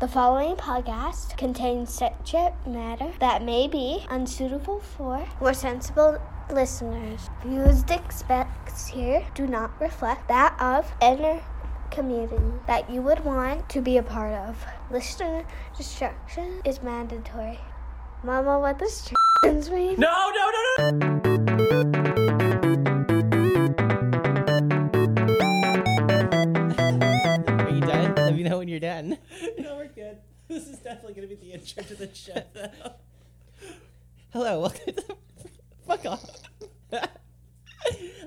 The following podcast contains subject matter that may be unsuitable for more sensible listeners. Views expressed here do not reflect that of any community that you would want to be a part of. Listener discretion is mandatory. Mama, what does trans mean? No, no, no, no. Know when you're done. No, we're good. This is definitely going to be the intro to the show, though. Hello, welcome to Fuck off.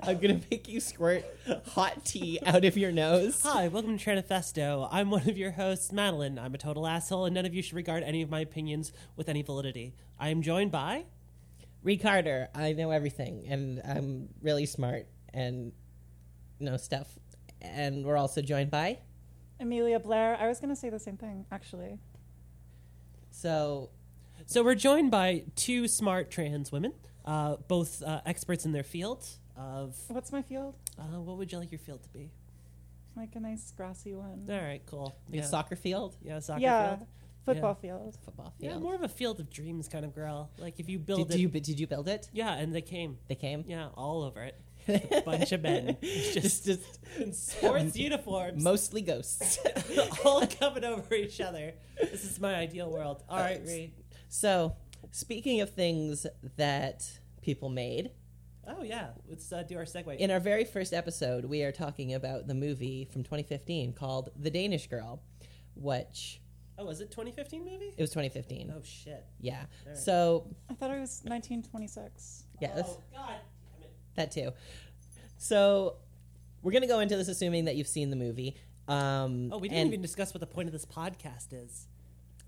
I'm gonna make you squirt hot tea out of your nose. Hi, welcome to Tranifesto. I'm one of your hosts, Madeline. I'm a total asshole, and none of you should regard any of my opinions with any validity. I am joined by. Reed Carter, I know everything, and I'm really smart and know stuff. And we're also joined by. Amelia Blair. I was going to say the same thing, actually. So, So we're joined by two smart trans women, uh, both uh, experts in their field. Of What's my field? uh, what would you like your field to be? Like a nice grassy one. All right, cool. like Yeah, a soccer field, yeah, soccer yeah, field. football field. football field. Yeah, field. more of a field of dreams kind of girl. Like if you build did, it. you did you build it? Yeah, and they came. They came. Yeah, all over it. A bunch of men. just, Just, just in sports uniforms. mostly ghosts. all coming over each other. This is my ideal world. All right, Reed. so, speaking of things that people made, Oh yeah, let's uh, do our segue. In our very first episode, we are talking about the movie from 2015 called The Danish Girl, which oh, was it 2015 movie? it was 2015. Oh shit. Yeah. Alright. So, I thought it was 1926. yeah, that's, Oh god. Damn it. that too. So, we're going to go into this assuming that you've seen the movie. Um, Oh, we didn't and even discuss what the point of this podcast is.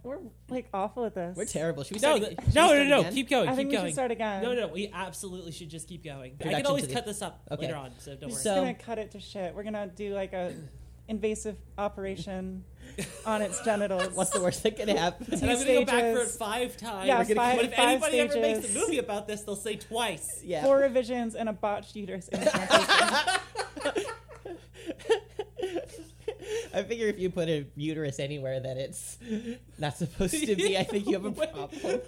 We're like awful at this. We're terrible. Should we No, start? th- should we no, start no, no. again? Keep going. I keep think we going. should start again. No, no, we absolutely should just keep going. I Introduction can always to the- cut this up Okay. later on, so don't worry. So- We're just gonna cut it to shit. We're gonna do like a invasive operation on its genitals. What's the worst that could happen? and I'm gonna go back for it five times. Yeah, We're five- but if five anybody ever makes a movie about this, they'll say twice. yeah. Four revisions and a botched uterus implantation. I figure if you put a uterus anywhere that it's not supposed to be, I think you have a Wait, problem.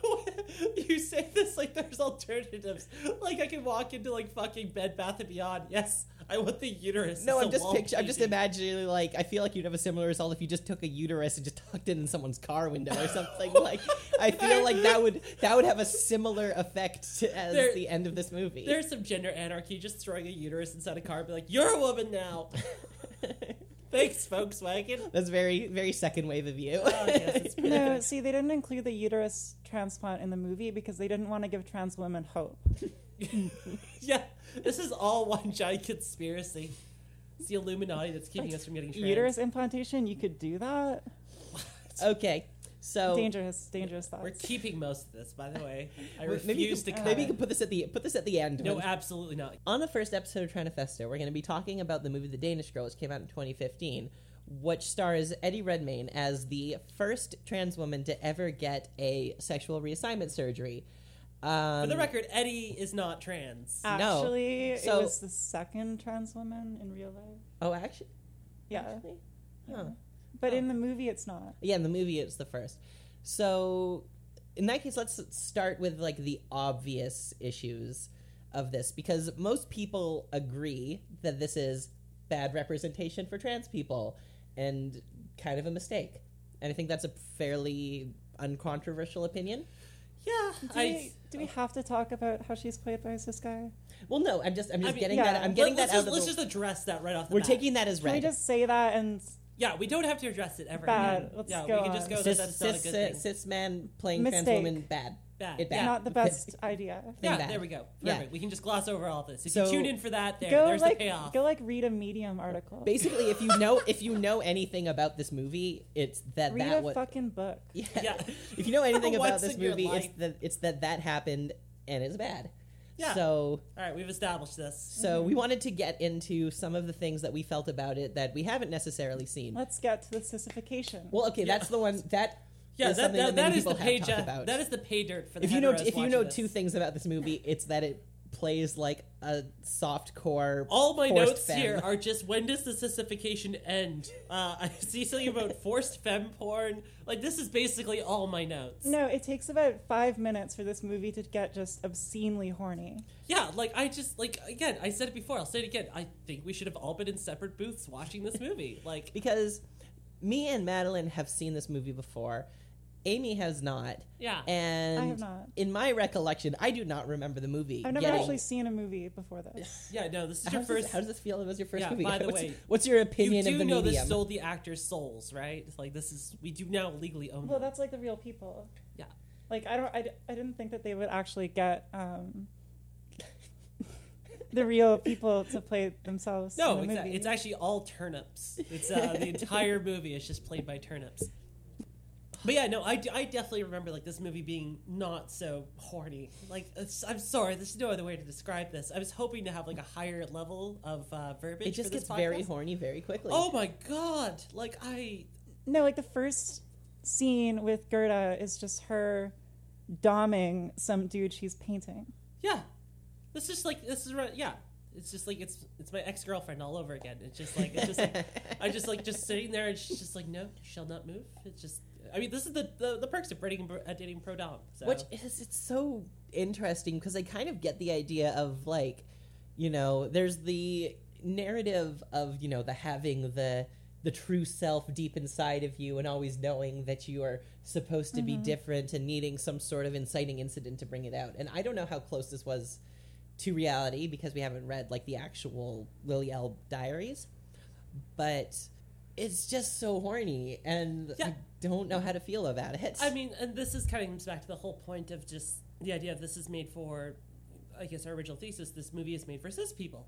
you say this like there's alternatives. Like I can walk into like fucking Bed Bath and Beyond. Yes, I want the uterus. No, I'm just wall picture. I'm just imagining like I feel like you'd have a similar result if you just took a uterus and just tucked it in someone's car window or something. like I feel like that would that would have a similar effect to, as There- the end of this movie. There's some gender anarchy. Just throwing a uterus inside a car, and be like, "You're a woman now." Thanks, Volkswagen. That's very very second wave of you. Oh, yes, it's no, see, they didn't include the uterus transplant in the movie because they didn't want to give trans women hope. yeah, this is all one giant conspiracy. It's the Illuminati that's keeping us from getting trans. Uterus implantation, you could do that. okay, so dangerous, dangerous thoughts. We're keeping most of this, by the way. I Well, maybe you refuse can, to cut. maybe you can put this at the put this at the end. No, when- absolutely not. On the first episode of Tranifesto, we're going to be talking about the movie The Danish Girl, which came out in 2015, which stars Eddie Redmayne as the first trans woman to ever get a sexual reassignment surgery. Um, For the record, Eddie is not trans. No. Actually, So- it was the second trans woman in real life. oh, actually, Yeah, actually? Huh. but Oh. in the movie, it's not. Yeah, in the movie, it's the first. So, in that case, let's start with like the obvious issues of this because most people agree that this is bad representation for trans people and kind of a mistake. And I think that's a fairly uncontroversial opinion. Yeah, Do, I. we, do we have to talk about how she's played by this guy? Well, no, I'm just I'm just I mean, getting yeah. that I'm getting let, that out just, of let's the. just address that right off the we're bat. taking that as Can we read. just say that and Yeah, we don't have to address it ever. Bad. again. Let's yeah, go we can just go. cis, that that's not a cis, good uh, thing. cis man playing trans woman bad. Bad. it Yeah. bad. not the best idea? Yeah, bad. there we go. Yeah. Perfect. We can just gloss over all this. If So- you tune in for that, there, go there's like the payoff. go like read a Medium article. Basically, if you know if you know anything about this movie, it's that read that a what fucking book. yeah. Yeah. if you know anything about this in your movie, it's that it's that that happened and it's bad. Yeah. So all right, we've established this. so mm-hmm. we wanted to get into some of the things that we felt about it that we haven't necessarily seen. Let's get to the sissification. Well, okay, Yeah. that's the one that Yeah, is that, something that, that, that many is the people pay have talked about. that is the pay dirt for the if you know if you know this. two things about this movie, it's that it plays like a soft core. All my notes femme. here are just when does the sissification end? Uh, I see something about forced fem porn. Like this is basically all my notes. No, it takes about five minutes for this movie to get just obscenely horny. Yeah, like I just like again. I said it before. I'll say it again. I think we should have all been in separate booths watching this movie. Like because me and Madeline have seen this movie before. Amy has not. Yeah. And I have not. in my recollection, I do not remember the movie. I've never getting- actually seen a movie before this. yeah, no, this is How your does, this, first. how does this feel? It was your first Yeah, movie. by the what's, way, what's your opinion do of the You do know medium? this sold the actors' souls, right? Like this is we do now legally own. Well, them. that's like the real people. Yeah. Like I don't, I, I didn't think that they would actually get um, the real people to play themselves. No, in a exactly. movie. It's actually all turnips. It's uh, the entire movie is just played by turnips. But yeah, no, I, I definitely remember like this movie being not so horny. Like I'm sorry, there's no other way to describe this. I was hoping to have like a higher level of uh, verbiage. it just for this gets very horny very quickly. Oh my god! Like I, no, like the first scene with Gerda is just her doming some dude she's painting. yeah, this is like this is right. Yeah, it's just like it's it's my ex girlfriend all over again. It's just like it's just like I just like just sitting there and she's just like no, you shall not move. It's just I mean this is the the, the perks of dating uh, dating pro dom. So. Which is it's so interesting because I kind of get the idea of like, you know, there's the narrative of you know the having the the true self deep inside of you and always knowing that you are supposed to be different and needing some sort of inciting incident to bring it out. And I don't know how close this was to reality because we haven't read like the actual Lily Elbe diaries, but it's just so horny and Yeah. I don't know how to feel about it. I mean, and this is kind of comes back to the whole point of just the idea of this is made for, I guess, our original thesis. This movie is made for cis people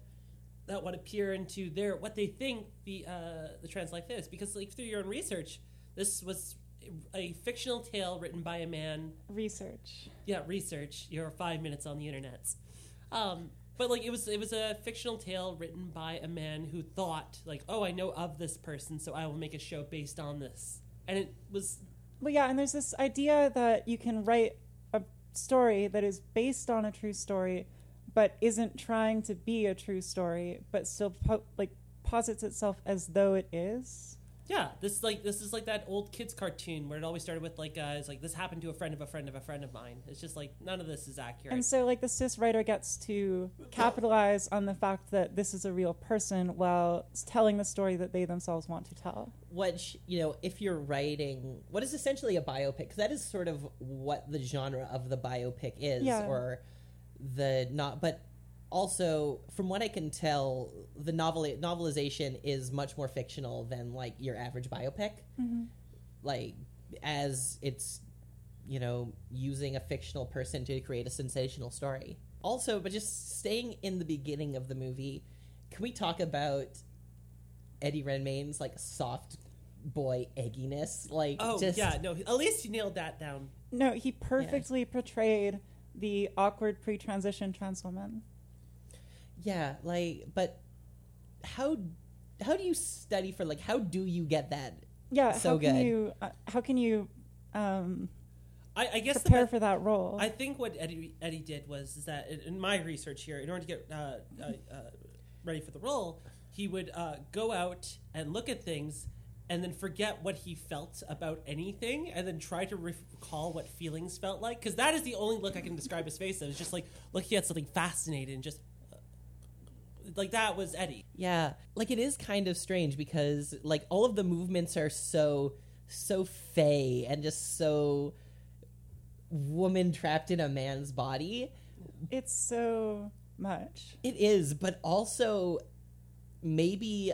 that want to peer into their what they think the uh, the trans life is. Because, like through your own research, this was a fictional tale written by a man. Research. Yeah, research. Your five minutes on the internet. Um, but like it was, it was a fictional tale written by a man who thought, like, oh, I know of this person, so I will make a show based on this. And it was Well, yeah, and there's this idea that you can write a story that is based on a true story, but isn't trying to be a true story, but still po- like posits itself as though it is. Yeah, this like this is like that old kids cartoon where it always started with like uh, it's like this happened to a friend of a friend of a friend of mine. It's just like none of this is accurate. And so, like, the cis writer gets to capitalize on the fact that this is a real person while telling the story that they themselves want to tell. which you know if you're writing what is essentially a biopic because that is sort of what the genre of the biopic is Yeah. or the not but also from what i can tell the novel novelization is much more fictional than like your average biopic mm-hmm. like as it's you know using a fictional person to create a sensational story also but just staying in the beginning of the movie can we talk about Eddie Redmayne's like soft boy egginess, like oh just yeah, no, at least you nailed that down. No, he perfectly portrayed the awkward pre transition trans woman. Yeah, like but how how do you study for like how do you get that? Yeah, So how can good. you uh, how can you um, I, I guess the prepare best- for that role? I think what Eddie Eddie did was is that in- in my research here, in order to get uh, uh, uh, ready for the role, he would uh, go out and look at things. And then forget what he felt about anything, and then try to recall what feelings felt like. Because that is the only look I can describe his face as. Just like looking at something fascinated, and just like that was Eddie. Yeah, like it is kind of strange because like all of the movements are so so fey and just so woman trapped in a man's body. it's so much. It is, but also maybe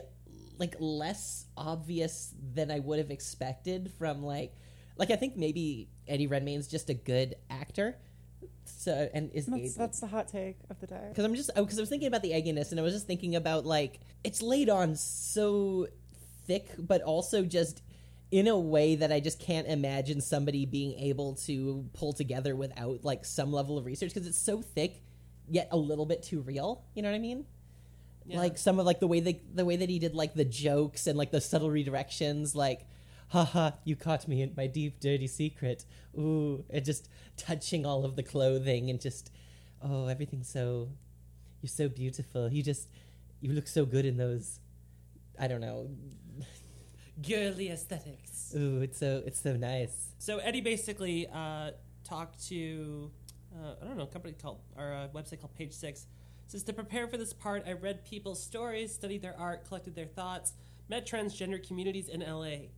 like less obvious than I would have expected from like like I think maybe Eddie Redmayne's just a good actor. So and is That's, that's the hot take of the day. because I'm just oh, because I was thinking about the egginess and I was just thinking about like it's laid on so thick, but also just in a way that I just can't imagine somebody being able to pull together without like some level of research because it's so thick yet a little bit too real. You know what I mean? Yeah. Like some of like the way that the way that he did like the jokes and like the subtle redirections, like haha, you caught me in my deep dirty secret. Ooh, and just touching all of the clothing and just oh, everything's so, you're so beautiful. You just, you look so good in those. I don't know. Girly aesthetics. Ooh, it's so it's so nice. So Eddie basically uh, talked to uh, I don't know a company called or a website called Page Six. Says to prepare for this part, I read people's stories, studied their art, collected their thoughts, met transgender communities in LA.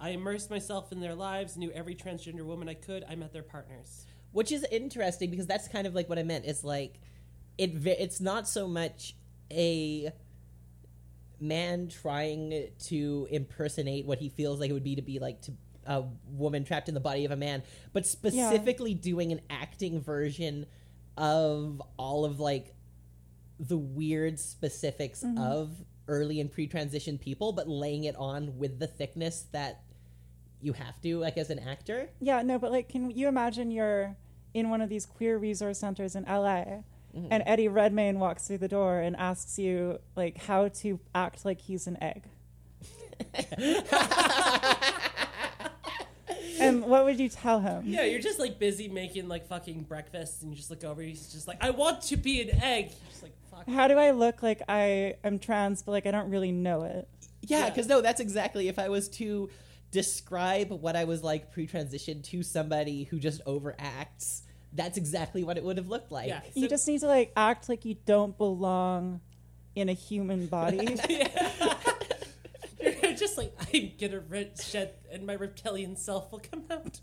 I immersed myself in their lives, knew every transgender woman I could. I met their partners. which is interesting because that's kind of like what I meant. It's like it. It's not so much a man trying to impersonate what he feels like it would be to be like to a woman trapped in the body of a man, but specifically doing an acting version of all of like the weird specifics mm-hmm. of early and pre-transition people, but laying it on with the thickness that you have to, like as an actor. Yeah, no, but like, can you imagine you're in one of these queer resource centers in LA, mm-hmm. and Eddie Redmayne walks through the door and asks you like how to act like he's an egg. and what would you tell him? Yeah, you're just like busy making like fucking breakfast, and you just look over. He's just like, I want to be an egg. You're just like, fuck. How do I look like I am trans, but like I don't really know it? Yeah, Yeah. because no, that's exactly if I was to describe what I was like pre-transition to somebody who just overacts. That's exactly what it would have looked like. Yeah, you just need to like act like you don't belong in a human body. You're just like, I'm gonna red shed, and my reptilian self will come out.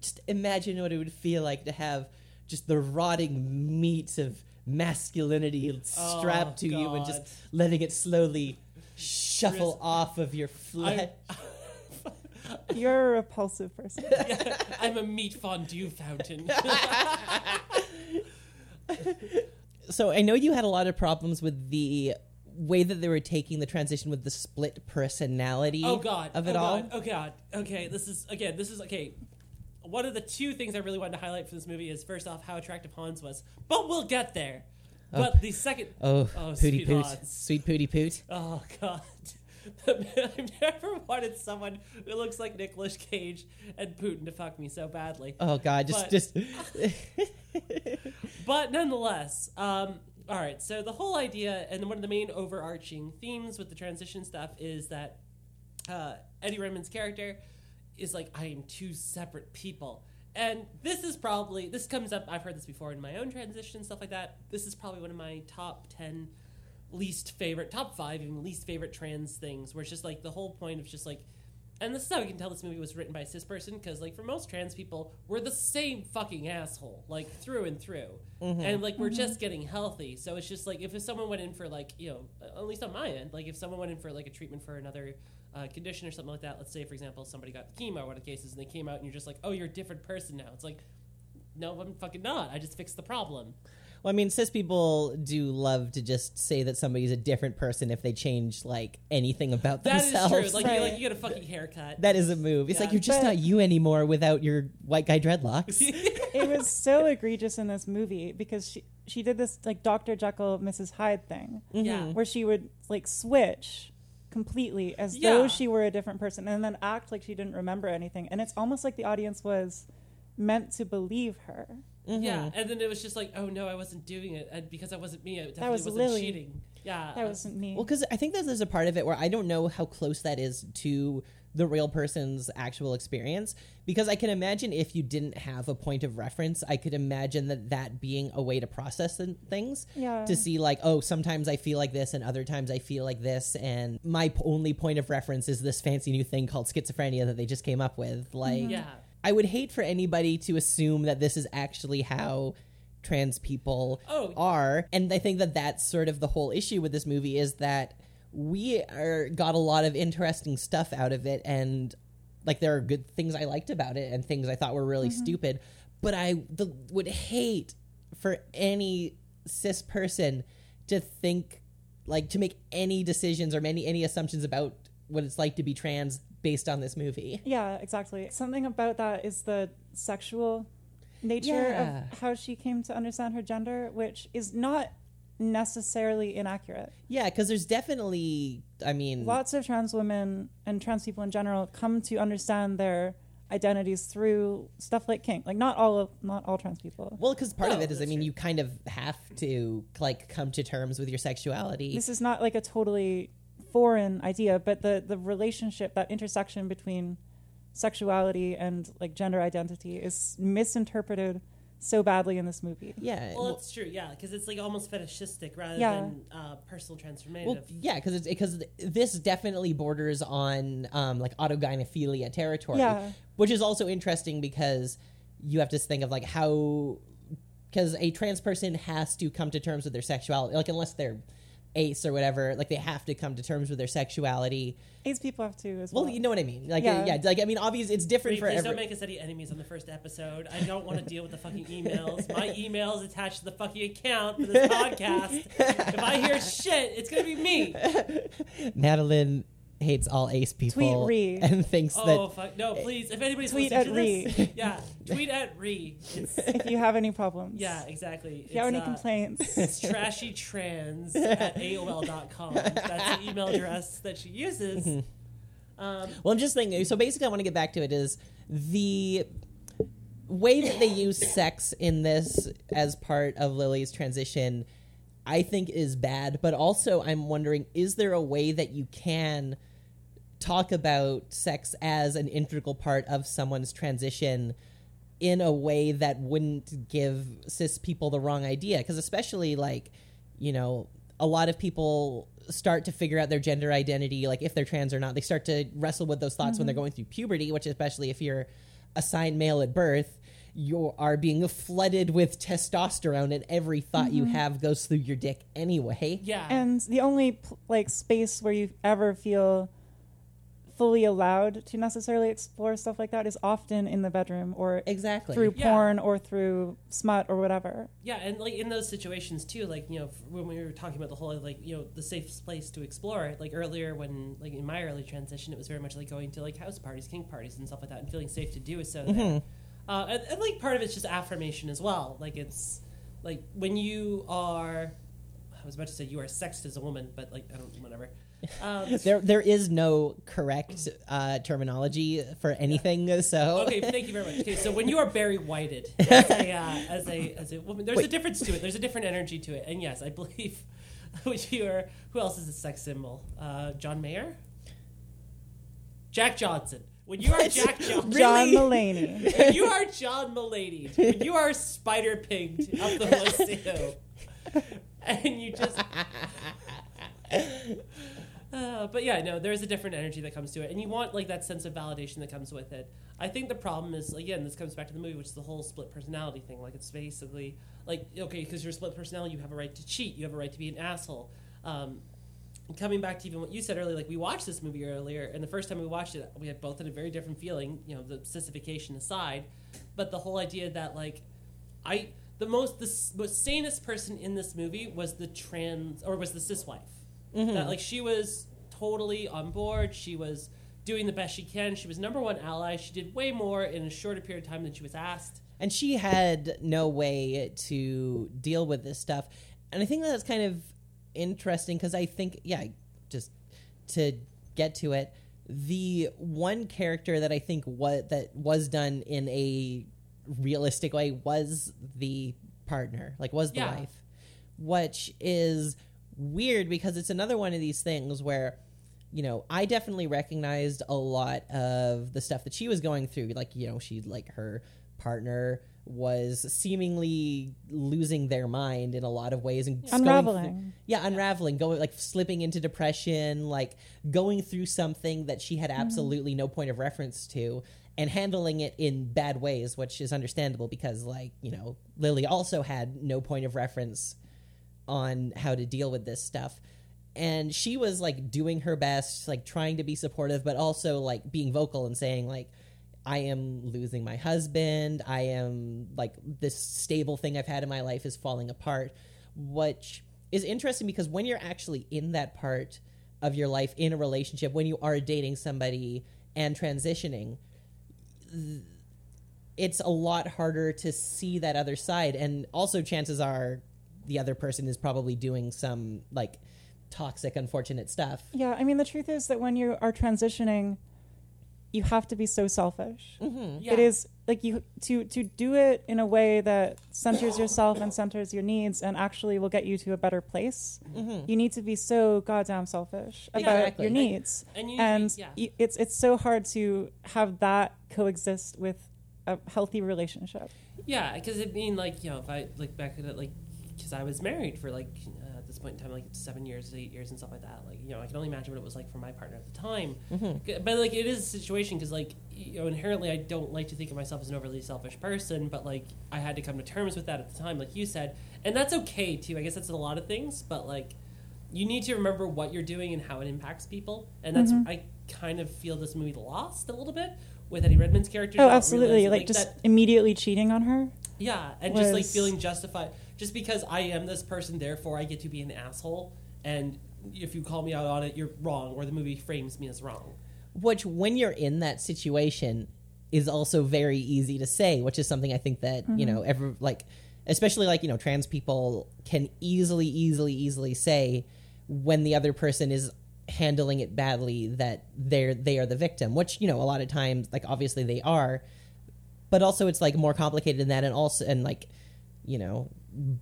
Just imagine what it would feel like to have just the rotting meat of masculinity strapped oh, to you and just Oh, letting it slowly shuffle Riz- off of your flesh. You're a repulsive person. I'm a meat fondue fountain. so I know you had a lot of problems with the way that they were taking the transition with the split personality oh god. of it oh all. God. Oh god. Okay, this is again. This is okay. One of the two things I really wanted to highlight from this movie is first off how attractive Hans was, but we'll get there. But oh. the second, Oh, Oh, pooty sweet poot. Hans. Sweet pooty poot. oh god, I've never wanted someone who looks like Nicolas Cage and Putin to fuck me so badly. Oh god, just But- just But nonetheless, um, all right. So the whole idea and one of the main overarching themes with the transition stuff is that uh, Eddie Redmayne's character is like, I am two separate people. And this is probably this comes up. I've heard this before in my own transition stuff like that. This is probably one of my top ten least favorite, top five even least favorite trans things. Where it's just like the whole point of just like, and this is how we can tell this movie was written by a cis person because like for most trans people, we're the same fucking asshole like through and through, and like we're just getting healthy. So it's just like if someone went in for like you know at least on my end, like if someone went in for like a treatment for another uh, condition or something like that. Let's say, for example, somebody got chemo or one of the cases, and they came out, and you're just like, "Oh, you're a different person now." It's like, no, I'm fucking not. I just fixed the problem. Well, I mean, cis people do love to just say that somebody's a different person if they change like anything about That is themselves. true. Like, you, like you get a fucking haircut. that is a move. It's Yeah. like you're just But- not you anymore without your white guy dreadlocks. it was so egregious in this movie because she she did this like Dr. Jekyll, Mrs. Hyde thing, mm-hmm. yeah. where she would like switch completely as Yeah. though she were a different person and then act like she didn't remember anything. And it's almost like the audience was meant to believe her. Yeah, mm-hmm. and then it was just like, oh no, I wasn't doing it, and because I wasn't me, I definitely was wasn't Lily. cheating. Yeah, That wasn't me. Well, because I think that there's a part of it where I don't know how close that is to the real person's actual experience. Because I can imagine if you didn't have a point of reference, I could imagine that that being a way to process things. Yeah. To see, like, oh, sometimes I feel like this and other times I feel like this. And my only point of reference is this fancy new thing called schizophrenia that they just came up with. Like, mm-hmm. yeah. I would hate for anybody to assume that this is actually how trans people Oh. are. And i think that that's sort of the whole issue with this movie is that we are got a lot of interesting stuff out of it. And like there are good things i liked about it and things i thought were really mm-hmm. stupid. But i the, would hate for any cis person to think like to make any decisions or many any assumptions about what it's like to be trans based on this movie Yeah, exactly. Something about that is the sexual nature Yeah. of how she came to understand her gender, which is not necessarily inaccurate. Yeah, because there's definitely, I mean, Lots of trans women and trans people in general come to understand their identities through stuff like kink. Like not all of, not all trans people. Well, because part of it is, I mean, true. you kind of have to like come to terms with your sexuality. This is not like a totally foreign idea, but the the relationship, that intersection between sexuality and like gender identity is misinterpreted so badly in this movie. yeah. Well, well- it's true, yeah, because it's like almost fetishistic rather Yeah. than uh, personal transformative. Well, yeah, because it's because this definitely borders on um, like autogynephilia territory, Yeah. which is also interesting because you have to think of like how because a trans person has to come to terms with their sexuality, like unless they're ace or whatever, like they have to come to terms with their sexuality. AIDS people have to as well. Well, you know what I mean? Like, Yeah. yeah, like I mean, obviously, it's different Please, for please every. don't make us any enemies on the first episode. I don't want to deal with the fucking emails. My email is attached to the fucking account for this podcast. If I hear shit, it's gonna be me. Madeline hates all ace people Tweet Ree. and thinks Oh that fuck no! Please, if anybody's Tweet listening at to this, yeah, tweet at Ree. It's, if you have any problems. yeah, exactly. If you have any uh, complaints. It's trashytrans at AOL.com. That's the email address that she uses. Mm-hmm. Um, Well, I'm just thinking. So basically, I want to get back to it. Is the way that they use sex in this as part of Lily's transition, I think, is bad. But also, I'm wondering: is there a way that you can talk about sex as an integral part of someone's transition? in a way that wouldn't give cis people the wrong idea because especially like you know a lot of people start to figure out their gender identity like if they're trans or not they start to wrestle with those thoughts when they're mm-hmm. going through puberty which especially if you're assigned male at birth you are being flooded with testosterone and every thought you mm-hmm. have goes through your dick anyway yeah, and the only like space where you ever feel fully allowed to necessarily explore stuff like that is often in the bedroom or exactly through Yeah. porn or through smut or whatever. Yeah, and like in those situations too, like you know, when we were talking about the whole like you know the safest place to explore, like earlier when like in my early transition, it was very much like going to like house parties, kink parties, and stuff like that, and feeling safe to do so there. Uh, and, and like part of it's just affirmation as well. Like it's like when you are, I was about to say you are sexed as a woman, but like I don't whatever. Um, there there is no correct uh, terminology for anything so Okay, thank you very much. Okay, so when you are Barry Whited as a uh, as a as a woman, there's a difference to it. There's a different energy to it, and yes, I believe. Which you are? Who else is a sex symbol? Uh, John Mayer, Jack Johnson. When you are Jack John Really? Mulaney. when you are John Mulaney, when you are spider pigged up the Lucille, and you just. Uh, but yeah, no, there's a different energy that comes to it, and you want like that sense of validation that comes with it. I think the problem is again, this comes back to the movie, which is the whole split personality thing. Like it's basically like okay, because you're a split personality, you have a right to cheat, you have a right to be an asshole. Um, coming back to even what you said earlier, like we watched this movie earlier, and the first time we watched it, we had both had a very different feeling. You know, the sissification aside, but the whole idea that like I the most the most sanest person in this movie was the trans or was the cis wife. Mm-hmm. That like she was totally on board. She was doing the best she can. She was number one ally. She did way more in a shorter period of time than she was asked. and she had no way to deal with this stuff and i think that's kind of interesting because i think yeah just to get to it the one character that i think what that was done in a realistic way was the partner like was the Yeah. wife which is weird because it's another one of these things where you know i definitely recognized a lot of the stuff that she was going through like you know she like her partner was seemingly losing their mind in a lot of ways and Unraveling. through- yeah unraveling going like slipping into depression like going through something that she had mm-hmm. absolutely no point of reference to and handling it in bad ways which is understandable because like you know lily also had no point of reference on how to deal with this stuff and she was like doing her best like trying to be supportive but also like being vocal and saying like i am losing my husband. I am like this stable thing i've had in my life is falling apart which is interesting because when you're actually in that part of your life in a relationship when you are dating somebody and transitioning it's a lot harder to see that other side. And also chances are the other person is probably doing some like toxic unfortunate stuff. Yeah, I mean the truth is that when you are transitioning, you have to be so selfish. Mm-hmm. Yeah. It is like you to to do it in a way that centers yourself and centers your needs and actually will get you to a better place. Mm-hmm. You need to be so goddamn selfish about Exactly. your needs, and you and be- yeah. y- it's it's so hard to have that coexist with a healthy relationship. Yeah, because I mean, like you know, if I look back at it, like because I was married for like at this point in time, like seven years, eight years, and stuff like that. Like you know, I can only imagine what it was like for my partner at the time. Mm-hmm. G- But like, it is a situation because like you know, inherently, I don't like to think of myself as an overly selfish person. But like, I had to come to terms with that at the time, like you said, and that's okay too. I guess that's a lot of things, but like. You need to remember what you're doing and how it impacts people, and that's mm-hmm. I kind of feel this movie lost a little bit with Eddie Redmayne's character. Oh, absolutely! realizing, Like, just that- immediately cheating on her. yeah, and just like feeling justified. Just because I am this person, therefore I get to be an asshole. And if you call me out on it, you're wrong, or the movie frames me as wrong. which when you're in that situation is also very easy to say which is something i think that you mm-hmm. know ever like especially like you know trans people can easily easily easily say when the other person is handling it badly that they're they are the victim which you know a lot of times like obviously they are but also it's like more complicated than that and also and like you know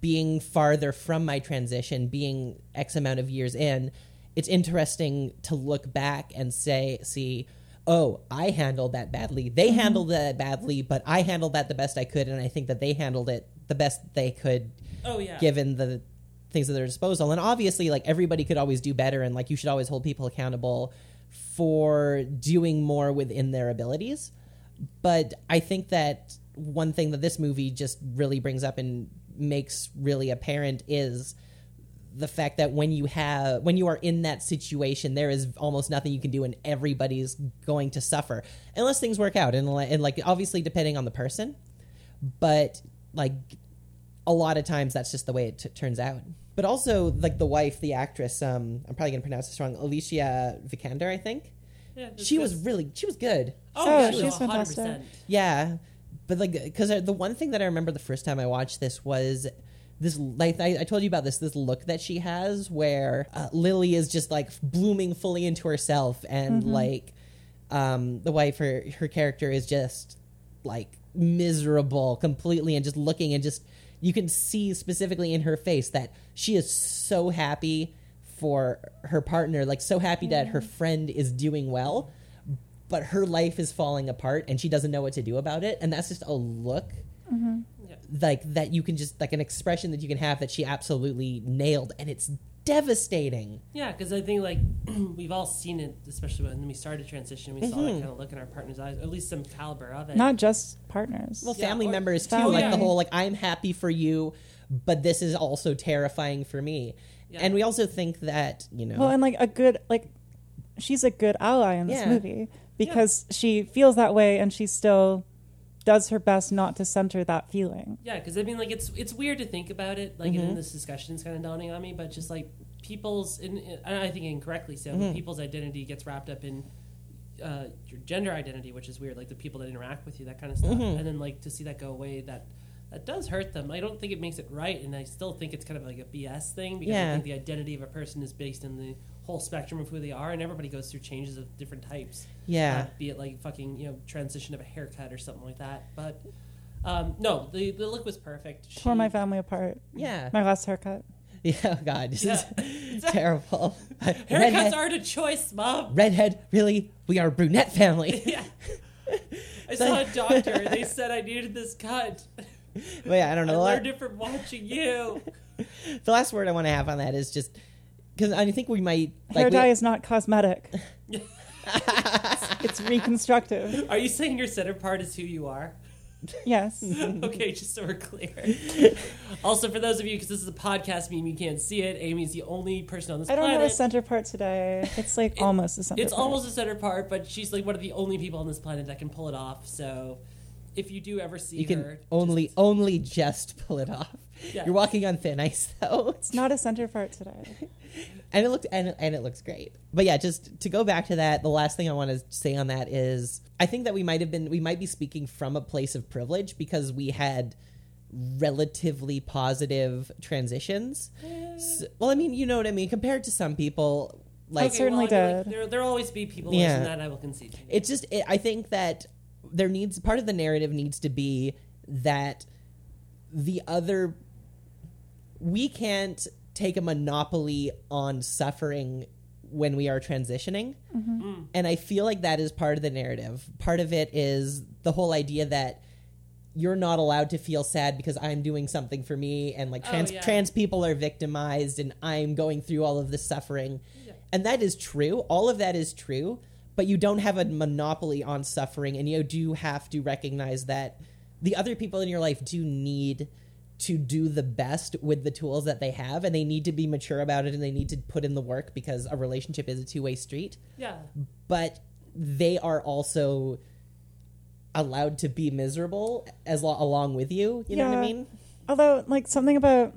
being farther from my transition being x amount of years in it's interesting to look back and say see oh i handled that badly they mm-hmm. handled that badly but i handled that the best i could and i think that they handled it the best they could Oh yeah, given the things at their disposal. And obviously, like everybody could always do better, and like you should always hold people accountable for doing more within their abilities. But I think that one thing that this movie just really brings up and makes really apparent is the fact that when you have when you are in that situation there is almost nothing you can do and everybody's going to suffer unless things work out and, and like obviously depending on the person but like a lot of times that's just the way it t- turns out. But also, like the wife, the actress, um, I'm probably gonna pronounce this wrong, Alicia Vikander, I think. Yeah, She good. was really, she was good. Oh, Oh, yeah, she's no, fantastic. 100%. Yeah, but like, because the one thing that I remember the first time I watched this was this. Like I, I told you about this, this look that she has, where uh, Lily is just like blooming fully into herself, and like, um, the wife, her her character is just like miserable completely, and just looking and just you can see specifically in her face that she is so happy for her partner, like so happy that her friend is doing well but her life is falling apart and she doesn't know what to do about it and that's just a look Yeah. like that you can just like an expression that you can have that she absolutely nailed and it's devastating Yeah, because I think like we've all seen it, especially when we started transition. We saw Mm-hmm. that kind of look in our partner's eyes, or at least some caliber of it. Not just partners. well Yeah, family or- members too Family. like the whole like i'm happy for you but this is also terrifying for me Yeah. and we also think that you know Well, and like a good like she's a good ally in this Yeah. movie because she feels that way and she still does her best not to center that feeling. Yeah, because I mean, like it's it's weird to think about it. Like in mm-hmm. this discussion, it's kind of dawning on me. But just like people's, in, and I think incorrectly so, but people's identity gets wrapped up in uh, your gender identity, which is weird. Like the people that interact with you, that kind of stuff. Mm-hmm. And then like to see that go away, that that does hurt them. I don't think it makes it right, and I still think it's kind of like a BS thing because I think the identity of a person is based in the whole spectrum of who they are, and everybody goes through changes of different types. Yeah. Uh, be it like fucking you know transition of a haircut or something like that. But um, no, the the look was perfect. She, Tore my family apart. yeah My last haircut. yeah oh god this Yeah. is terrible Haircuts redhead, aren't a choice, mom. redhead really we are a brunette family yeah. I saw a doctor. They said I needed this cut. but yeah i don't know a lot- learned it from watching you. the last word I want to have on that is just because I think we might Hair like dye we, is not cosmetic. it's reconstructive. Are you saying your center part is who you are? Yes. okay, just so we're clear. also, for those of you, because this is a podcast meme, you can't see it. Amy's the only person on this planet. I don't planet. have a center part today. It's like almost a center It's part. almost a center part, but she's like one of the only people on this planet that can pull it off. So, if you do ever see you can her, only just- only just pull it off. Yeah. You're walking on thin ice though, It's not a center part today. and it looked and, and it looks great. But yeah, just to go back to that, the last thing I want to say on that is I think that we might have been we might be speaking from a place of privilege because we had relatively positive transitions. S- well, I mean, you know what I mean. Compared to some people, Like Okay. certainly well, I mean, like, did. there, there'll always be people Yeah. yeah. that I will concede. to. it's just it, i think that there needs part of the narrative needs to be that the other we can't take a monopoly on suffering when we are transitioning. Mm-hmm. And i feel like that is part of the narrative. Part of it is the whole idea that you're not allowed to feel sad because i'm doing something for me and like Oh, trans yeah. trans people are victimized and i'm going through all of this suffering. And that is true. All of that is true. But you don't have a monopoly on suffering and you do have to recognize that the other people in your life do need to do the best with the tools that they have and they need to be mature about it and they need to put in the work because a relationship is a two-way street yeah, but they are also allowed to be miserable as lo- along with you you know what i mean Although, like something about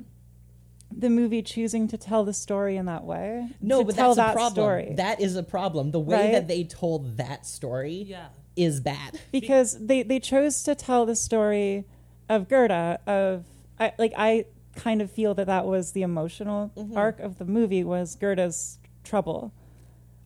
the movie choosing to tell the story in that way. no but tell that's that a problem story. that is a problem the way Right? that they told that story yeah. is bad because they they chose to tell the story of Gerda of I, like I kind of feel that that was the emotional Mm-hmm. arc of the movie was Gerda's trouble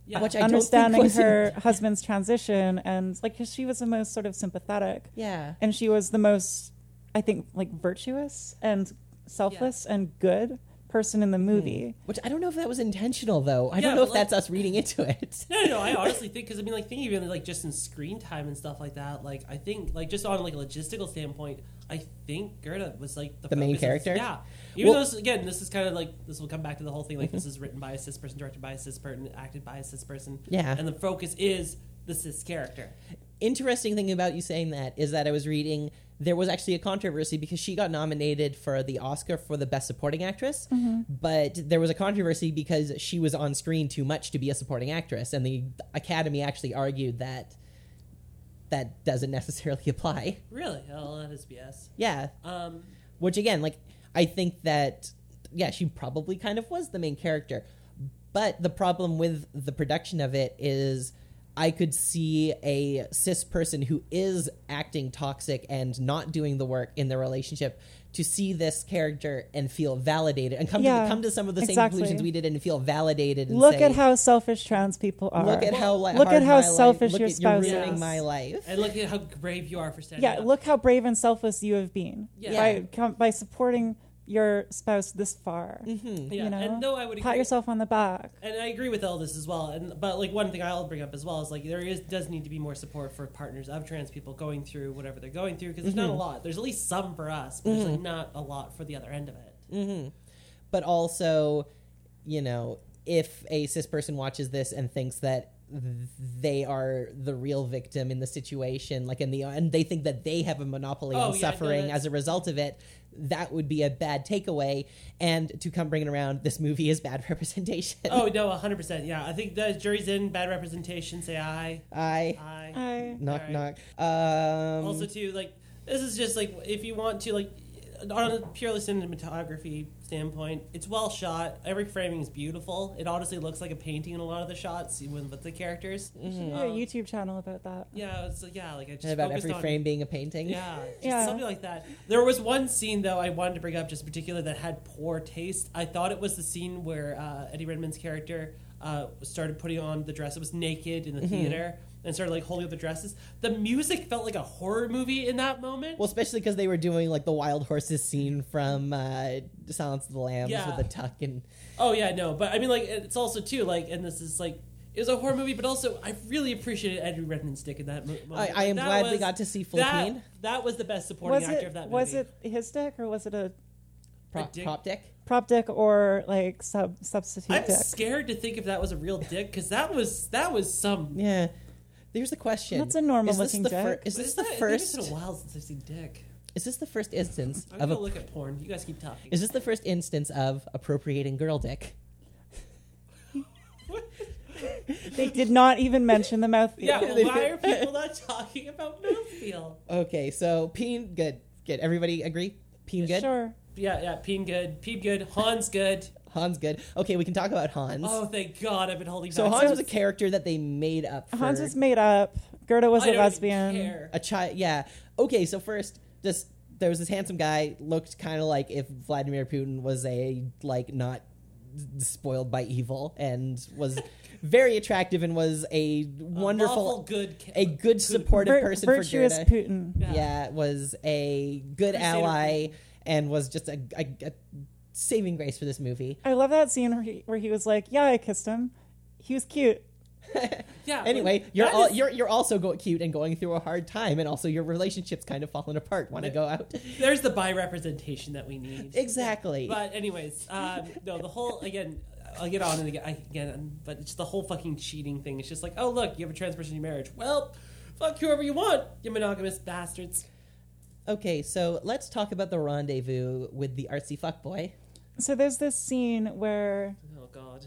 Yeah. Which I don't think understanding was in- her husband's transition and like 'cause she was the most sort of sympathetic yeah and she was the most I think like virtuous and selfless and good person in the movie which i don't know if that was intentional though i Yeah, don't know if like- that's us reading into it No, no, no. I honestly think because I mean, like thinking even like just in screen time and stuff like that. Like I think like just on like a logistical standpoint, I think Gerda was like the, The main focus of- character? yeah. Even Well- though this, again, this is kind of like this will come back to the whole thing. Like this mm-hmm. is written by a cis person, directed by a cis person, acted by a cis person. Yeah. And the focus is the cis character. interesting thing about you saying that is that I was reading there was actually a controversy because she got nominated for the Oscar for the best supporting actress, mm-hmm. but there was a controversy because she was on screen too much to be a supporting actress, and the Academy actually argued that that doesn't necessarily apply. Really? Oh, that is BS. Yeah, Um, which again, like I think that yeah, she probably kind of was the main character. But the problem with the production of it is I could see a cis person who is acting toxic and not doing the work in their relationship to see this character and feel validated and come Yeah, to come to some of the same exactly. conclusions we did and feel validated and look say, at how selfish trans people are look at how li- look hard at how my life- selfish look your at, spouse you're ruining is. my life. and look at how brave you are for standing yeah up. look how brave and selfless you have been Yeah. by by supporting your spouse this far Mm-hmm. Yeah, you know and no, I would pat agree. yourself on the back And I agree with all this as well. And but like one thing I'll bring up as well is like there is does need to be more support for partners of trans people going through whatever they're going through because there's not a lot. There's at least some for us, but there's like not a lot for the other end of it. hmm But also, you know, if a cis person watches this and thinks that they are the real victim in the situation, like in the and they think that they have a monopoly Oh, on yeah, suffering that's- as a result of it, that would be a bad takeaway. And to come bring it around, this movie is bad representation. Oh no, hundred percent. Yeah, I think the jury's in. Bad representation. Say aye. I Aye. I, knock Alright. knock. Um, also, too, like this is just like if you want to like on a purely cinematography standpoint, it's well shot. Every framing is beautiful. It honestly looks like a painting in a lot of the shots, even with the characters. should do Um, a YouTube channel about that. Yeah, it's like, yeah, like I just about every on- frame being a painting. Yeah, just Yeah. something like that. There was one scene though I wanted to bring up just in particular that had poor taste. I thought it was the scene where uh, Eddie Redmayne's character uh, started putting on the dress. It was naked in the theater and started like holding up the dresses. The music felt like a horror movie in that moment. Well, especially because they were doing like the wild horses scene from uh, Silence of the Lambs Yeah. with the tuck and oh yeah, no, but I mean like it's also too like, and this is like. It was a horror movie, but also I really appreciated Eddie Redmayne's dick in that mo- moment. I, I am Like, that glad we got to see full that, that was the best supporting Was actor it of that movie. was it his dick or was it a prop, dick- prop dick. prop dick or like sub substitute I'm dick? scared to think if that was a real dick because that was that was some Yeah. There's the question. That's a normal is looking the fir- dick. is this it's the not- first? It's been a while since I've seen Dick. Is this the first instance I'm of gonna a, look at porn. You guys keep talking. is this the first instance of appropriating girl dick? They did not even mention the mouthfeel. yeah, well, why are people not talking about mouthfeel? Okay, so peen good, good. Everybody agree? Peen good. Sure. Yeah, yeah. Peen good. Peen good. Hans good. Hans good. Okay, we can talk about Hans. Oh, thank God! I've been holding so back. Hans so was a character that they made up. For Hans was made up. Gerda was I a don't even lesbian. care. a child. Yeah. Okay, so first, just there was this handsome guy looked kind of like if Vladimir Putin was a like not spoiled by evil and was very attractive and was a A wonderful, lawful good, a good supportive Vir- person virtuous for Gerda. Putin. Yeah. Yeah. was a good Crusader ally and was just a, a, a saving grace for this movie. I love that scene where he, where he was like, "Yeah, I kissed him. He was cute." Yeah. Anyway, you're all, is- you're you're also go- cute and going through a hard time, and also your relationship's kind of falling apart. Want to go out? There's the bi representation that we need. exactly. But anyways, um, no, the whole again. I'll get on and again, again, but it's the whole fucking cheating thing. It's just like, oh look, you have a trans person in your marriage. Well, fuck whoever you want, you monogamous bastards. Okay, so let's talk about the rendezvous with the artsy fuckboy. So there's this scene where Oh god.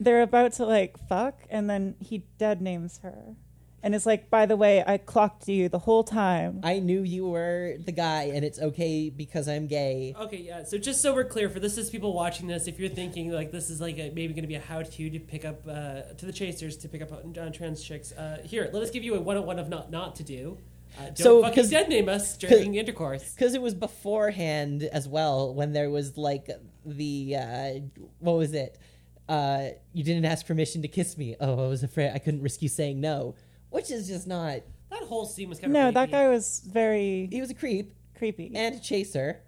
they're about to like fuck, and then he dead names her, and it's like, "By the way, I clocked you the whole time." I knew you were the guy, and it's okay because I'm gay. Okay, yeah. So just so we're clear, for this is people watching this, if you're thinking like this is like a, maybe going to be a how-to to pick up uh, to the chasers to pick up on, on trans chicks, uh, here let us give you a one-on-one of not not to do. Uh, don't So, fucking 'cause- dead name us during intercourse. Because it was beforehand as well when there was like the uh, what was it? Uh, you didn't ask permission to kiss me. Oh, I was afraid I couldn't risk you saying no, which is just not. That whole scene was kind of no, that guy was very He was a creep creepy. and a chaser.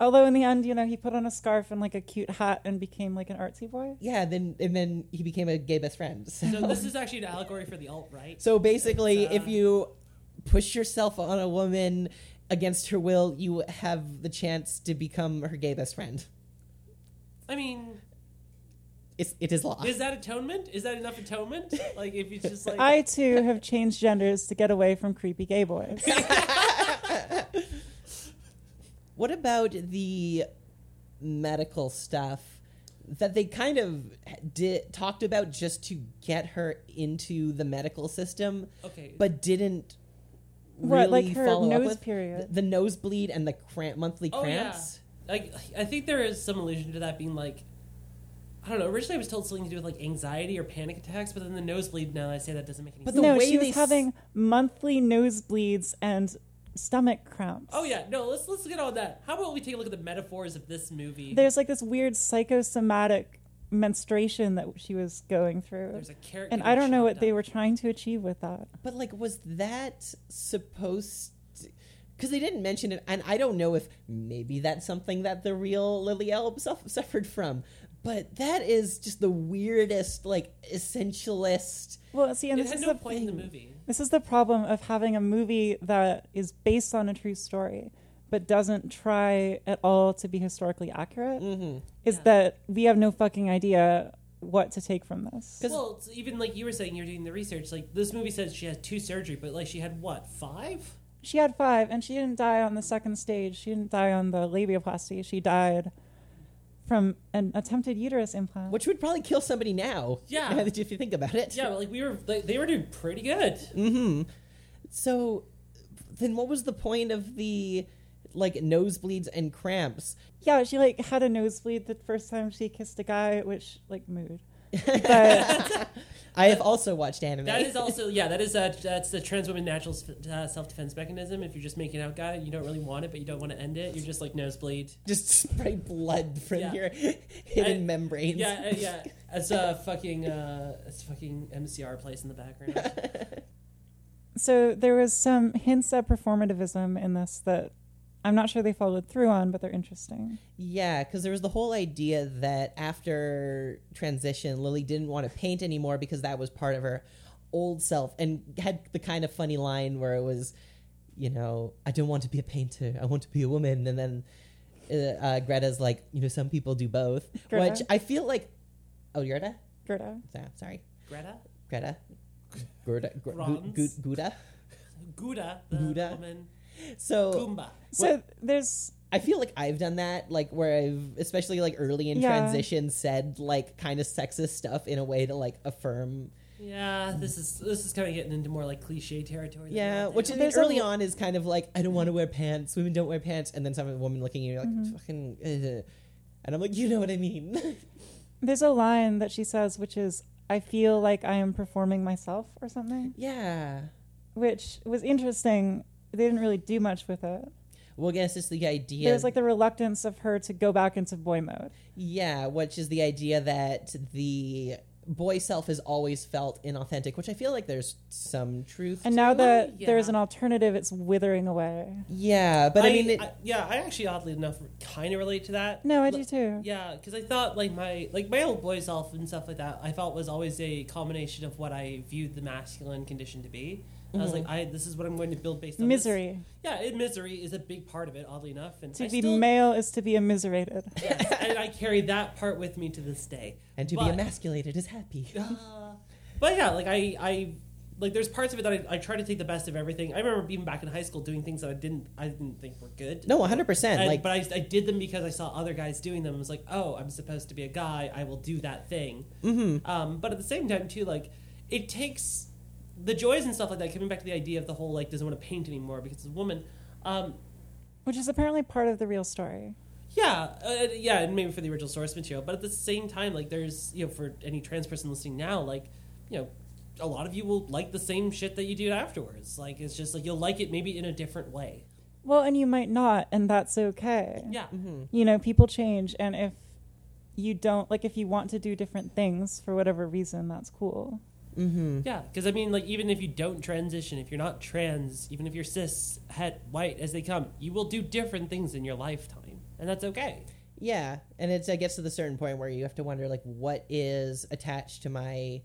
Although in the end, you know, he put on a scarf and like a cute hat and became like an artsy boy. Yeah, then and then he became a gay best friend. So, So this is actually an allegory for the alt right. so basically, uh, if you push yourself on a woman against her will, you have the chance to become her gay best friend. I mean, It's, it is law. is that atonement? Is that enough atonement? Like if you just like I too have changed genders to get away from creepy gay boys. What about the medical stuff that they kind of did talked about just to get her into the medical system, okay, but didn't What, really like her follow up nose with? period? the nosebleed and the cramp, monthly Oh, yeah. cramps. like I think there is some allusion to that being like I don't know. Originally, I was told something to do with like anxiety or panic attacks, but then the nosebleed. Now I say that doesn't make any But sense. the no, way she was they s- having monthly nosebleeds and stomach cramps. Oh yeah, no. Let's let's get on that. How about we take a look at the metaphors of this movie? There's like this weird psychosomatic menstruation that she was going through. There's a carrot, and I don't know what chopped they were trying to achieve with that. But like, was that supposed? Because they didn't mention it, and I don't know if maybe that's something that the real Lily Elbe suff- suffered from. But that is just the weirdest, like essentialist. Well, see, and It this had is no the point in the movie. This is the problem of having a movie that is based on a true story, but doesn't try at all to be historically accurate. Mm-hmm. Is Yeah. that we have no fucking idea what to take from this. 'Cause- Well, it's even like you were saying, you're doing the research. Like this movie says she has two surgery, but like she had what five? She had five, and she didn't die on the second stage. She didn't die on the labiaplasty. She died from an attempted uterus implant. Which would probably kill somebody now. Yeah. if you think about it. Yeah, but like we were, like, they were doing pretty good. Mm-hmm. So, then what was the point of the like nosebleeds and cramps? yeah, she like had a nosebleed the first time she kissed a guy, which like mood. But I have also watched anime. That is also yeah. That is uh, that's the trans woman natural uh, self defense mechanism. If you're just making out guy, you don't really want it, but you don't want to end it. You're just like nosebleed. just spray blood from Yeah. your hidden I- membranes. Yeah, uh, yeah. As a fucking uh, as fucking MCR plays in the background. so there was some hints at performativism in this that I'm not sure they followed through on, but they're interesting. Yeah, because there was the whole idea that after transition, Lily didn't want to paint anymore because that was part of her old self, and had the kind of funny line where it was, you know, I don't want to be a painter, I want to be a woman, and then uh, uh, Greta's like, you know, some people do both, Greta? which I feel like. Oh, Greta? Greta. Sorry, Greta, Greta. Greta, Gr- Gu- Bronze. Gu- Gouda. Gouda, the Gouda? woman, So Goomba. So there's I feel like I've done that, like where I've, especially like early in Yeah. transition, said like kind of sexist stuff in a way to like affirm. Yeah, this is this is kind of getting into more like cliche territory. Yeah, which I mean, a early on is kind of like I don't want to wear pants. Women don't wear pants, and then some woman looking at you like fucking, uh, and I'm like, you know what I mean? there's a line that she says, which is, "I feel like I am performing myself" or something, yeah. which was interesting. They didn't really do much with it. Well, I guess it's the idea. There's like the reluctance of her to go back into boy mode. Yeah, which is the idea that the boy self has always felt inauthentic, which I feel like there's some truth. To. And to. now that yeah. there's an alternative, it's withering away. yeah, but I, mean, it, I- yeah, I actually oddly enough kind of relate to that. No, I do too. Yeah, because I thought like my like my old boy self and stuff like that. I felt was always a combination of what I viewed the masculine condition to be. I was like, I this is what I'm going to build based on this. Misery. Yeah, it, misery is a big part of it. Oddly enough, and To I be still, male is to be immiserated. yes, and I carry that part with me to this day. and to but- be emasculated is happy. Uh, but yeah, like I, I like there's parts of it that I, I try to take the best of everything. I remember even back in high school doing things that I didn't I didn't think were good. No, 100. percent Like, but I, I did them because I saw other guys doing them. I was like, oh, I'm supposed to be a guy. I will do that thing. mhm. Um, but at the same time, too, like it takes the joys and stuff like that. Coming back to the idea of the whole like doesn't want to paint anymore because it's a woman. Um, Which is apparently part of the real story. yeah, uh, yeah, and maybe for the original source material. But at the same time, like there's you know for any trans person listening now, like you know. A lot of you will like the same shit that you do afterwards. Like it's just like you'll like it maybe in a different way. Well, and you might not, and that's okay. Yeah, You know, people change, and if you don't, like, if you want to do different things for whatever reason, that's cool. Mm-hmm. Yeah, because I mean, like, even if you don't transition, if you're not trans, even if you're cis, het, white as they come, you will do different things in your lifetime, and that's okay. Yeah, and it's, it gets to the certain point where you have to wonder, like, what is attached to my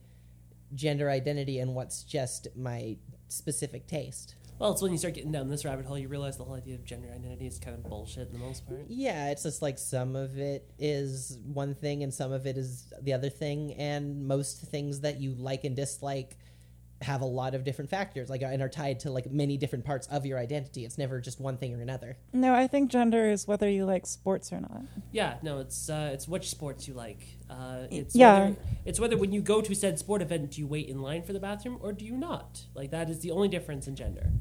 gender identity and what's just my specific taste. Well, it's when you start getting down this rabbit hole, you realize the whole idea of gender identity is kind of bullshit in the most part. Yeah, it's just like some of it is one thing and some of it is the other thing, and most things that you like and dislike have a lot of different factors, like and are tied to like many different parts of your identity. It's never just one thing or another. No, I think gender is whether you like sports or not. Yeah, no, it's uh, it's which sports you like. Uh, it's Yeah. Whether, it's whether when you go to said sport event, do you wait in line for the bathroom or do you not? Like that is the only difference in gender.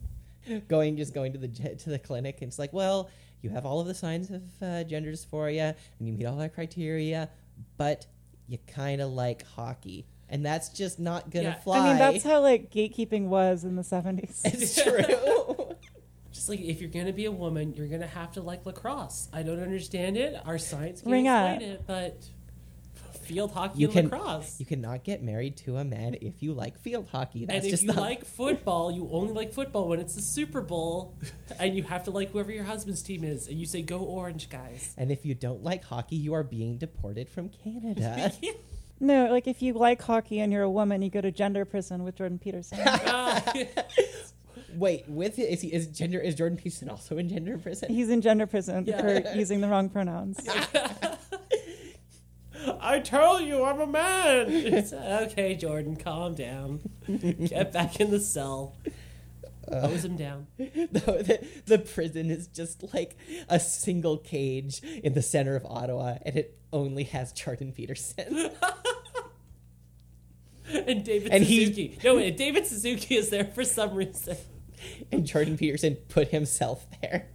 Going just going to the to the clinic, and it's like, well, you have all of the signs of uh, gender dysphoria, and you meet all that criteria, but you kind of like hockey, and that's just not gonna Yeah, fly. I mean, that's how like gatekeeping was in the 70s. it's true. Just like if you're gonna be a woman, you're gonna have to like lacrosse. I don't understand it. Our science can't Ring explain up. it, but field hockey You and can- lacrosse. you cannot get married to a man if you like field hockey. That's and if just you not like football, you only like football when it's the Super Bowl, and you have to like whoever your husband's team is, and you say "Go Orange, guys." And if you don't like hockey, you are being deported from Canada. no, like if you like hockey and you're a woman, you go to gender prison with Jordan Peterson. Wait, with is he is gender is Jordan Peterson also in gender prison? He's in gender prison Yeah. for using the wrong pronouns. I told you I'm a man. It's, okay, Jordan, calm down. Get back in the cell. Hose him down. the, the, prison is just like a single cage in the center of Ottawa, and it only has Jordan Peterson. And David And he- Suzuki. No, wait, David Suzuki is there for some reason. and Jordan Peterson put himself there.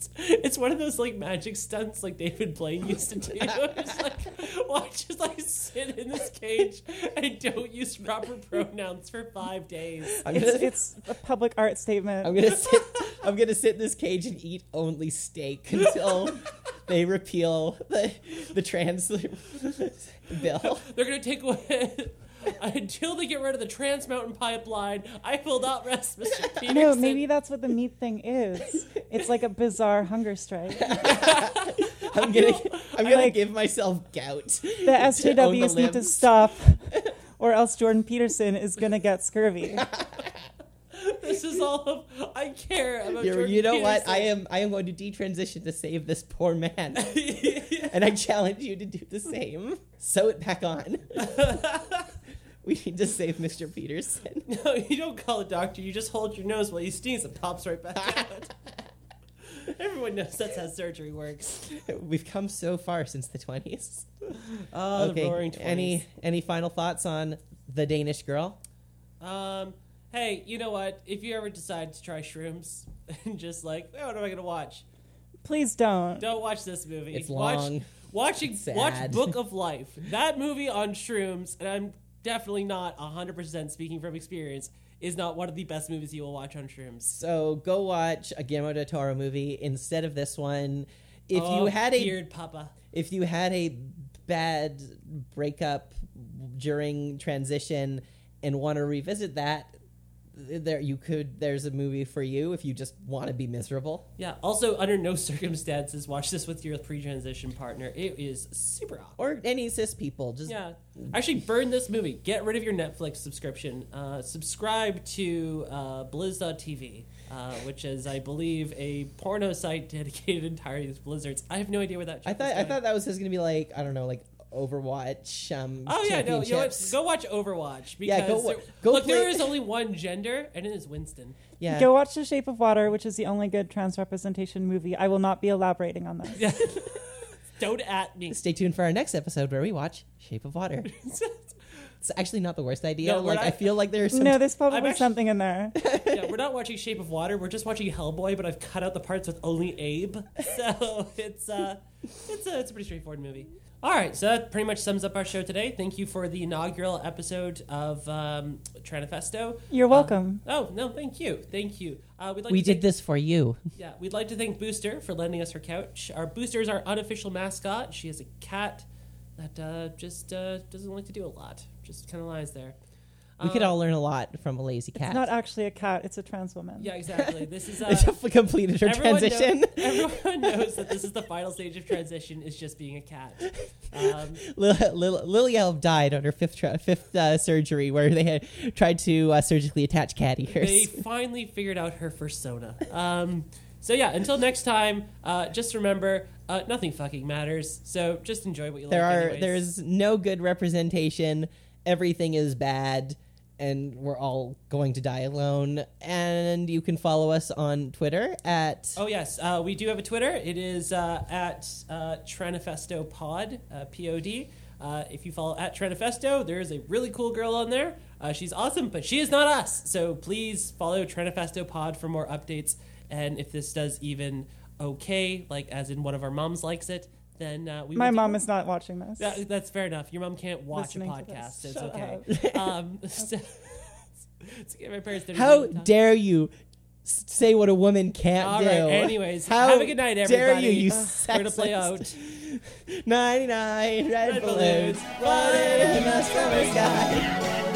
It's, it's one of those like magic stunts like David Blaine used to do. It's like, watch as I sit in this cage and don't use proper pronouns for five days. I'm It's, gonna, it's a public art statement. I'm gonna sit. I'm gonna sit in this cage and eat only steak until they repeal the the trans bill. They're gonna take away until they get rid of the Trans Mountain Pipeline. I will not rest, Mr. Peterson. no, maybe that's what the meat thing is. It's like a bizarre hunger strike. I'm gonna I'm gonna like- give myself gout. The to own SJWs need to stop, or else Jordan Peterson is gonna get scurvy. this is all of I care about. You, Jordan you know what? I am I am going to detransition to save this poor man, and I challenge you to do the same. Sew it back on. We need to save Mr. Peterson. No, you don't call a doctor. You just hold your nose while you sneeze and pops right back out. Everyone knows that's how surgery works. We've come so far since the twenties. Oh, the roaring 20s. Any any final thoughts on the Danish girl? Um, hey, you know what? If you ever decide to try shrooms and just like, oh, what am I gonna watch? Please don't. Don't watch this movie. It's watch, long. Watching Sad. watch Book of Life. That movie on shrooms, and I'm definitely not hundred percent speaking from experience, is not one of the best movies you will watch on shrooms. So go watch a Guillermo del Toro movie instead of this one. If oh, you had a beard papa, if you had a bad breakup during transition and want to revisit that, there you could. There's a movie for you if you just want to be miserable. yeah. Also, under no circumstances watch this with your pre-transition partner. It is super awkward. Or any cis people, just Yeah, actually, burn this movie. Get rid of your Netflix subscription. Uh, subscribe to uh, Blizz.tv, uh, which is, I believe, a porno site dedicated entirely to Blizzards. I have no idea where that. I thought I thought that was just gonna be like I don't know like Overwatch. Um, Oh yeah, no, you know what? Go watch Overwatch because Yeah, go wa- there- go look, there play- is only one gender, and it is Winston. yeah. Go watch The Shape of Water, which is the only good trans representation movie. I will not be elaborating on this. Yeah. Don't at me. Stay tuned for our next episode where we watch Shape of Water. It's actually not the worst idea. No, like not- I feel like there's some No, there's probably actually- something in there. yeah, we're not watching Shape of Water. We're just watching Hellboy, but I've cut out the parts with only Abe. So it's uh, it's a it's a pretty straightforward movie. All right, so that pretty much sums up our show today. Thank you for the inaugural episode of um, Tranifesto. You're welcome. Oh no, thank you, thank you. Uh, we'd like we to did thank- this for you. Yeah, we'd like to thank Booster for lending us her couch. Our Booster is our unofficial mascot. She is a cat that uh, just uh, doesn't like to do a lot. Just kind of lies there. We could Um, all learn a lot from a lazy cat. It's not actually a cat, it's a trans woman. Yeah, exactly. This is uh, It's completed her everyone transition. Knows, everyone knows that this is the final stage of transition is just being a cat. Um, Lil, Lil, Lily Elbe died on her fifth tra- fifth uh, surgery where they had tried to uh, surgically attach cat ears. they finally figured out her persona. Um, so yeah, until next time, uh, just remember uh, nothing fucking matters. So just enjoy what you there like. are anyways. there's no good representation. Everything is bad, and we're all going to die alone. And you can follow us on Twitter at Oh yes, uh, we do have a Twitter. It is uh, at uh, Tranifesto Pod, uh, P O D. Uh, if you follow at Tranifesto, there is a really cool girl on there. Uh, she's awesome, but she is not us. So please follow Tranifesto Pod for more updates. And if this does even okay, like as in one of our moms likes it, then uh, we. My will do mom is not watching this. That, that's fair enough. Your mom can't watch Listening a podcast. It's okay. um, so, so my parents How dare you say what a woman can't All do? right. Anyways, How have a good night, dare everybody. you, you We're gonna play out. 99 red, Red balloons balloons floating in the summer sky.